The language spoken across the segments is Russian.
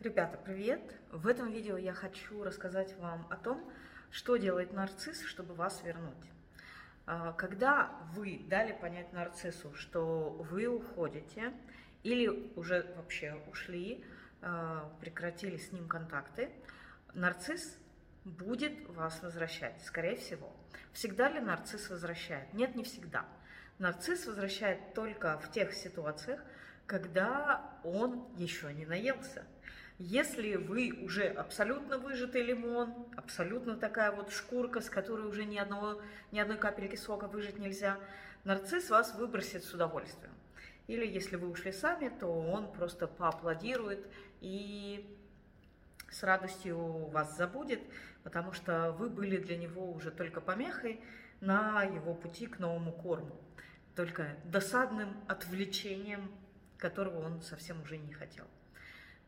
Ребята, привет! В этом видео я хочу рассказать вам о том, что делает нарцисс, чтобы вас вернуть. А, когда вы дали понять нарциссу, что вы уходите или уже вообще ушли, а, прекратили с ним контакты, нарцисс будет вас возвращать, скорее всего. Всегда ли нарцисс возвращает? Нет, не всегда. Нарцисс возвращает только в тех ситуациях, когда он еще не наелся. Если вы уже абсолютно выжатый лимон, абсолютно такая вот шкурка, с которой уже ни, одного, ни одной капельки сока выжать нельзя, нарцисс вас выбросит с удовольствием. Или если вы ушли сами, то он просто поаплодирует и с радостью вас забудет, потому что вы были для него уже только помехой на его пути к новому корму, только досадным отвлечением, которого он совсем уже не хотел.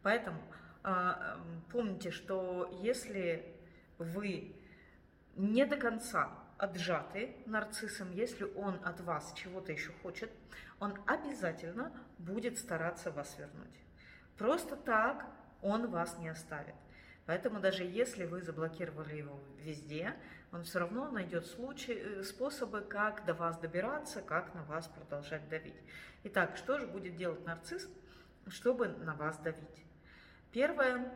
Поэтому а, помните, что если вы не до конца отжаты нарциссом, если он от вас чего-то еще хочет, он обязательно будет стараться вас вернуть. Просто так он вас не оставит. Поэтому даже если вы заблокировали его везде, он все равно найдет случаи, э, способы, как до вас добираться, как на вас продолжать давить. Итак, что же будет делать нарцисс, чтобы на вас давить? Первое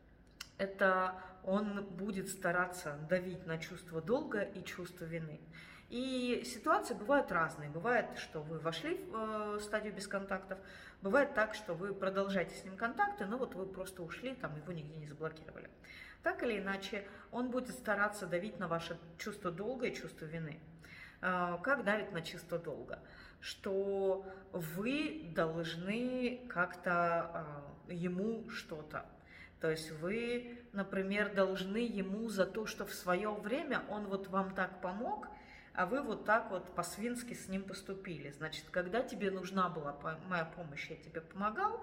– это он будет стараться давить на чувство долга и чувство вины. И ситуации бывают разные. Бывает, что вы вошли в э, стадию без контактов, бывает так, что вы продолжаете с ним контакты, но вот вы просто ушли, там его нигде не заблокировали. Так или иначе, он будет стараться давить на ваше чувство долга и чувство вины. Э, как давит на чувство долга? Что вы должны как-то э, ему что-то. То есть вы, например, должны ему за то, что в свое время он вот вам так помог – а вы вот так вот по-свински с ним поступили. Значит, когда тебе нужна была моя помощь, я тебе помогал,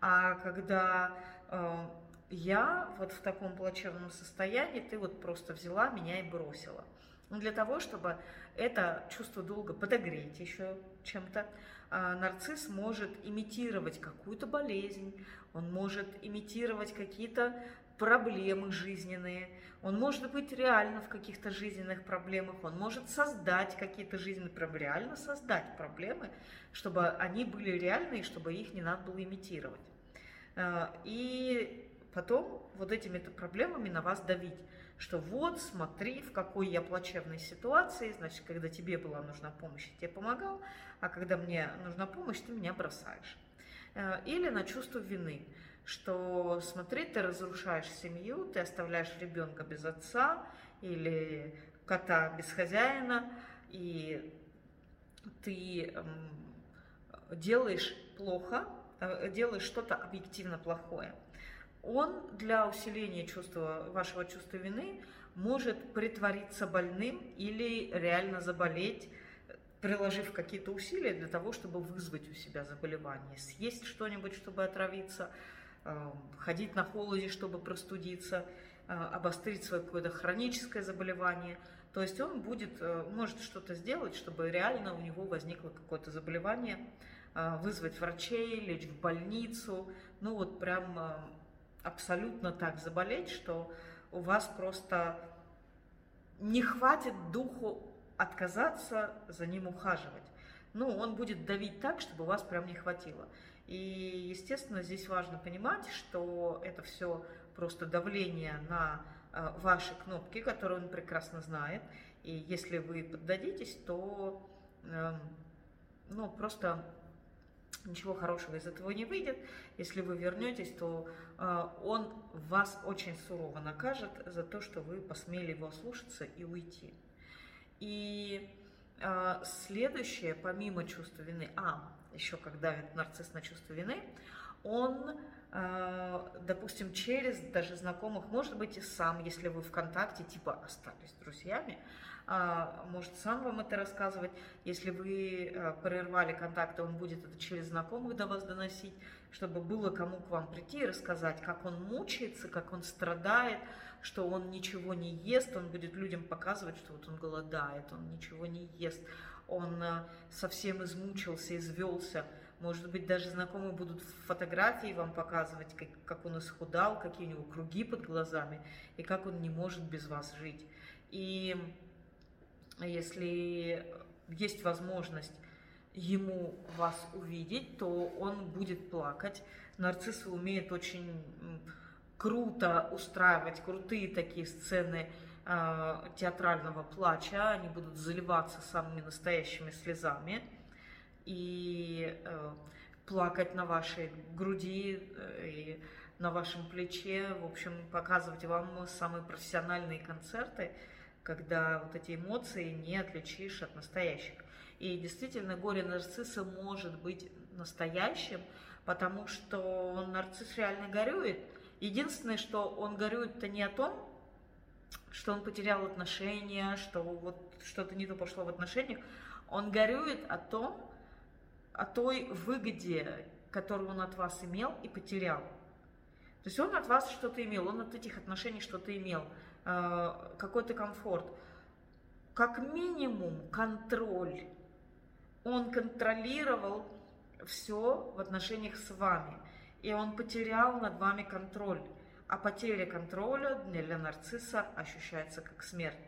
а когда э, я вот в таком плачевном состоянии, ты вот просто взяла меня и бросила. Но для того, чтобы это чувство долга подогреть еще чем-то, э, нарцисс может имитировать какую-то болезнь, он может имитировать какие-то проблемы жизненные, он может быть реально в каких-то жизненных проблемах, он может создать какие-то жизненные проблемы, реально создать проблемы, чтобы они были реальные, чтобы их не надо было имитировать. Э, и потом вот этими проблемами на вас давить, что вот, смотри, в какой я плачевной ситуации, значит, когда тебе была нужна помощь, я тебе помогал, а когда мне нужна помощь, ты меня бросаешь. Э, или на чувство вины что смотри, ты разрушаешь семью, ты оставляешь ребенка без отца или кота без хозяина, и ты делаешь плохо, э, делаешь что-то объективно плохое. Он для усиления чувства, вашего чувства вины может притвориться больным или реально заболеть, приложив какие-то усилия для того, чтобы вызвать у себя заболевание, съесть что-нибудь, чтобы отравиться, Эм, ходить на холоде, чтобы простудиться, э, обострить свое какое-то хроническое заболевание. То есть он будет, э, может что-то сделать, чтобы реально у него возникло какое-то заболевание, э, вызвать врачей, лечь в больницу, ну вот прям абсолютно так заболеть, что у вас просто не хватит духу отказаться за ним ухаживать. Ну, он будет давить так, чтобы вас прям не хватило. И, естественно, здесь важно понимать, что это все просто давление на э, ваши кнопки, которые он прекрасно знает. И если вы поддадитесь, то эм, ну, просто ничего хорошего из этого не выйдет. Если вы вернетесь, то э, он вас очень сурово накажет за то, что вы посмели его слушаться и уйти. И э, следующее, помимо чувства вины, а, еще как давит нарцисс на чувство вины, он, э, допустим, через даже знакомых, может быть и сам, если вы ВКонтакте типа остались друзьями, а, может сам вам это рассказывать. Если вы э, прервали контакты, он будет это через знакомых до вас доносить, чтобы было кому к вам прийти и рассказать, как он мучается, как он страдает, что он ничего не ест, он будет людям показывать, что вот он голодает, он ничего не ест, он совсем измучился, извелся, может быть, даже знакомые будут фотографии вам показывать, как, как он исхудал, какие у него круги под глазами, и как он не может без вас жить. И если есть возможность ему вас увидеть, то он будет плакать. Нарциссы умеют очень круто устраивать крутые такие сцены э, театрального плача. Они будут заливаться самыми настоящими слезами и э, плакать на вашей груди э, и на вашем плече. В общем, показывать вам самые профессиональные концерты, когда вот эти эмоции не отличишь от настоящих. И действительно, горе нарцисса может быть настоящим, потому что нарцисс реально горюет. Единственное, что он горюет-то не о том, что он потерял отношения, что вот что-то не то пошло в отношениях. Он горюет о том, о той выгоде, которую он от вас имел и потерял. То есть он от вас что-то имел, он от этих отношений что-то имел, э, какой-то комфорт. Как минимум контроль он контролировал все в отношениях с вами, и он потерял над вами контроль. А потеря контроля для нарцисса ощущается как смерть.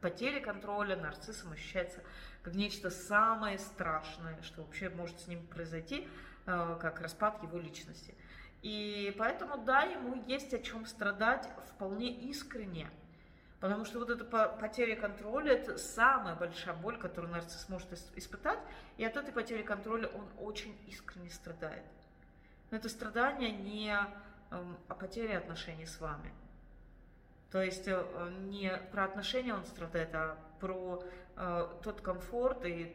Потеря контроля нарциссом ощущается как нечто самое страшное, что вообще может с ним произойти, э, как распад его личности. И поэтому, да, ему есть о чем страдать вполне искренне. Потому что вот эта потеря контроля – это самая большая боль, которую нарцисс может испытать, и от этой потери контроля он очень искренне страдает. Но это страдание не эм, о потере отношений с вами. То есть э, не про отношения он страдает, а про э, тот комфорт и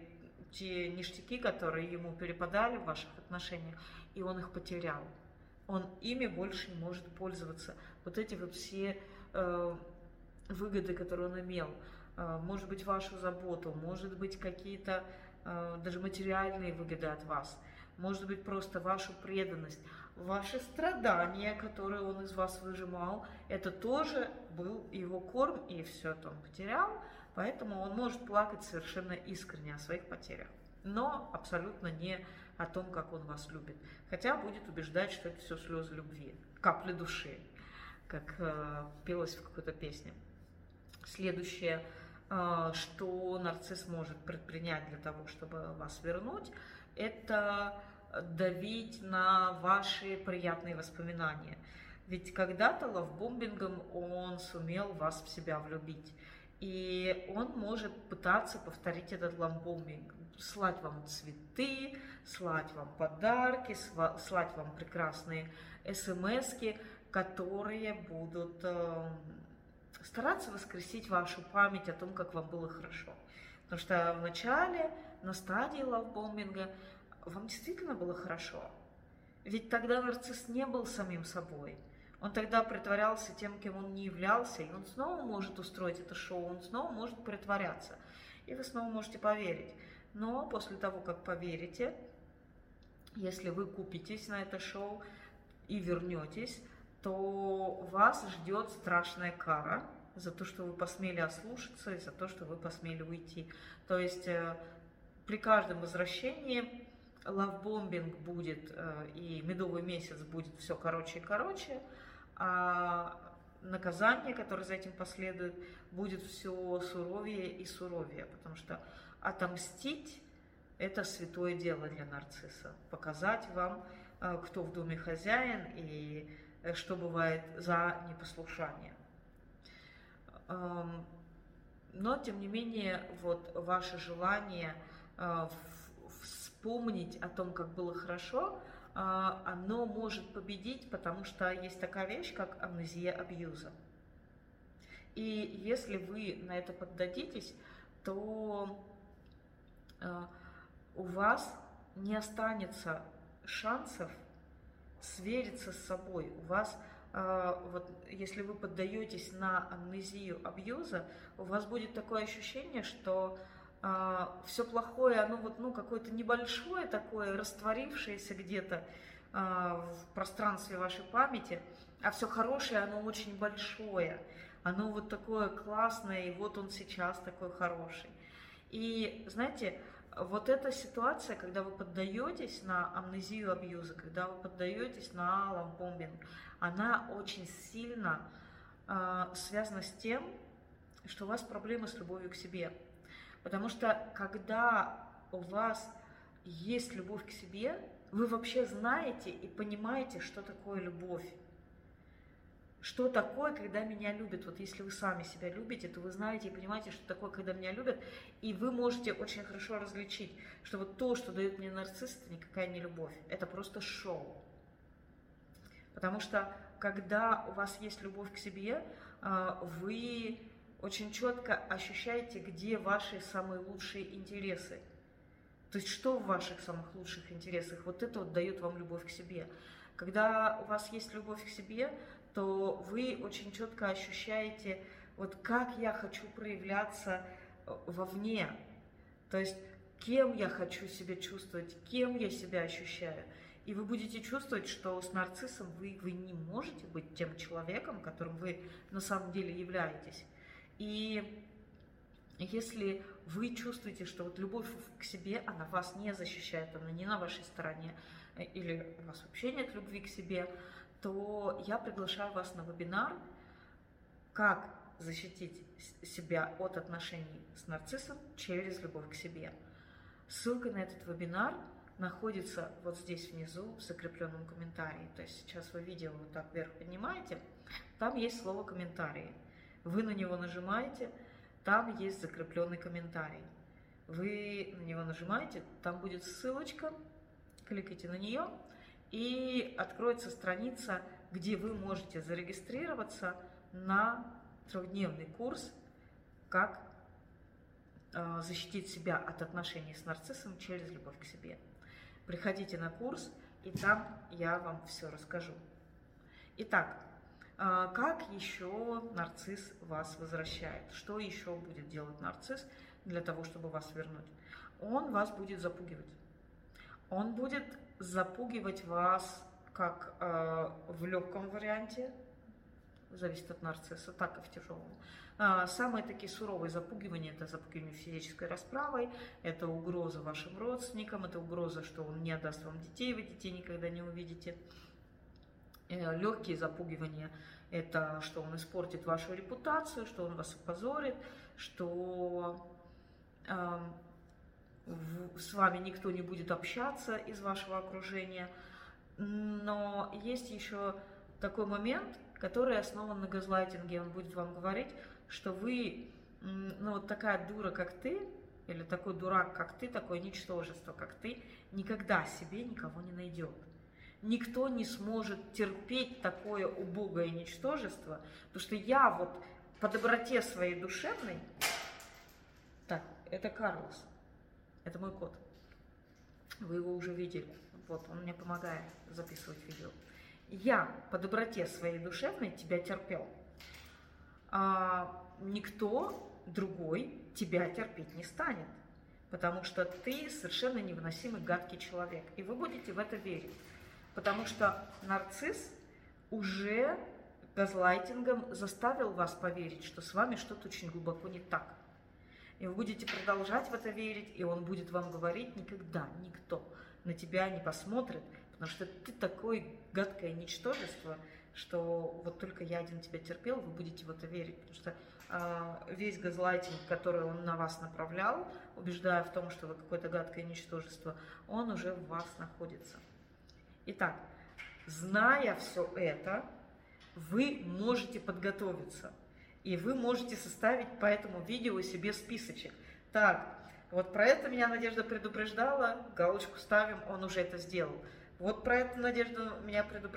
те ништяки, которые ему перепадали в ваших отношениях, и он их потерял. Он ими больше не может пользоваться. Вот эти вот все э, выгоды, которые он имел, э, может быть, вашу заботу, может быть, какие-то э, даже материальные выгоды от вас, может быть, просто вашу преданность, ваши страдания, которые он из вас выжимал, это тоже был его корм, и все это он потерял, поэтому он может плакать совершенно искренне о своих потерях, но абсолютно не о том, как он вас любит, хотя будет убеждать, что это все слезы любви, капли души, как э, пелось в какой-то песне. Следующее, а, что нарцисс может предпринять для того, чтобы вас вернуть, это давить на ваши приятные воспоминания. Ведь когда-то лавбомбингом он сумел вас в себя влюбить. И он может пытаться повторить этот лавбомбинг, слать вам цветы, слать вам подарки, слать вам прекрасные смс которые будут эм, стараться воскресить вашу память о том, как вам было хорошо. Потому что в начале, на стадии лавбомбинга, вам действительно было хорошо. Ведь тогда нарцисс не был самим собой. Он тогда притворялся тем, кем он не являлся, и он снова может устроить это шоу, он снова может притворяться. И вы снова можете поверить. Но после того, как поверите, если вы купитесь на это шоу и вернетесь, то вас ждет страшная кара за то, что вы посмели ослушаться и за то, что вы посмели уйти. То есть э, при каждом возвращении лавбомбинг будет э, и медовый месяц будет все короче и короче, а наказание, которое за этим последует, будет все суровее и суровее, потому что отомстить – это святое дело для нарцисса. Показать вам, э, кто в доме хозяин и Э, что бывает за непослушание. Но, тем не менее, вот ваше желание вспомнить о том, как было хорошо, э, оно может победить, потому что есть такая вещь, как амнезия абьюза. И если вы на это поддадитесь, то у вас не останется шансов свериться с собой. У вас, э, вот, если вы поддаетесь на амнезию абьюза, у вас будет такое ощущение, что э, все плохое, оно вот, ну, какое-то небольшое такое, растворившееся где-то э, в пространстве вашей памяти, а все хорошее, оно очень большое, оно вот такое классное, и вот он сейчас такой хороший. И, знаете, вот эта ситуация, когда вы поддаетесь на амнезию абьюза, когда вы поддаетесь на ламбомбинг, она очень сильно э, связана с тем, что у вас проблемы с любовью к себе. Потому что когда у вас есть любовь к себе, вы вообще знаете и понимаете, что такое любовь. Что такое, когда меня любят? Вот если вы сами себя любите, то вы знаете и понимаете, что такое, когда меня любят, и вы можете очень хорошо различить, что вот то, что дает мне нарцисс, это никакая не любовь, это просто шоу. Потому что когда у вас есть любовь к себе, а, вы очень четко ощущаете, где ваши самые лучшие интересы. То есть что в ваших самых лучших интересах? Вот это вот дает вам любовь к себе. Когда у вас есть любовь к себе, то вы очень четко ощущаете, вот как я хочу проявляться э, вовне. То есть кем я хочу себя чувствовать, кем я себя ощущаю. И вы будете чувствовать, что с нарциссом вы, вы не можете быть тем человеком, которым вы на самом деле являетесь. И если вы чувствуете, что вот любовь к себе, она вас не защищает, она не на вашей стороне, э, или у вас вообще нет любви к себе, то я приглашаю вас на вебинар «Как защитить себя от отношений с нарциссом через любовь к себе». Ссылка на этот вебинар находится вот здесь внизу в закрепленном комментарии. То есть сейчас вы видео вот так вверх поднимаете, там есть слово «комментарии». Вы на него нажимаете, там есть закрепленный комментарий. Вы на него нажимаете, там будет ссылочка, кликайте на нее, и откроется страница, где вы можете зарегистрироваться на трехдневный курс «Как э, защитить себя от отношений с нарциссом через любовь к себе». Приходите на курс, и там я вам все расскажу. Итак, а, как еще нарцисс вас возвращает? Что еще будет делать нарцисс для того, чтобы вас вернуть? Он вас будет запугивать. Он будет запугивать вас как э, в легком варианте, зависит от нарцисса, так и в тяжелом. А, самые такие суровые запугивания – это запугивание физической расправой, это угроза вашим родственникам, это угроза, что он не отдаст вам детей, вы детей никогда не увидите. Э, легкие запугивания – это что он испортит вашу репутацию, что он вас опозорит, что э, с вами никто не будет общаться из вашего окружения. Но есть еще такой момент, который основан на газлайтинге. Он будет вам говорить, что вы, ну вот такая дура, как ты, или такой дурак, как ты, такое ничтожество, как ты, никогда себе никого не найдет никто не сможет терпеть такое убогое ничтожество, потому что я вот по доброте своей душевной... Так, это Карлос, это мой кот. Вы его уже видели. Вот, он мне помогает записывать видео. Я по доброте своей душевной тебя терпел. А никто другой тебя терпеть не станет. Потому что ты совершенно невыносимый гадкий человек. И вы будете в это верить. Потому что нарцисс уже газлайтингом заставил вас поверить, что с вами что-то очень глубоко не так. И вы будете продолжать в это верить, и он будет вам говорить, никогда никто на тебя не посмотрит, потому что ты такое гадкое ничтожество, что вот только я один тебя терпел, вы будете в это верить, потому что э, весь газлайтинг, который он на вас направлял, убеждая в том, что вы какое-то гадкое ничтожество, он уже в вас находится. Итак, зная все это, вы можете подготовиться. И вы можете составить по этому видео себе списочек. Так, вот про это меня Надежда предупреждала, галочку ставим, он уже это сделал. Вот про это Надежда меня предупреждала.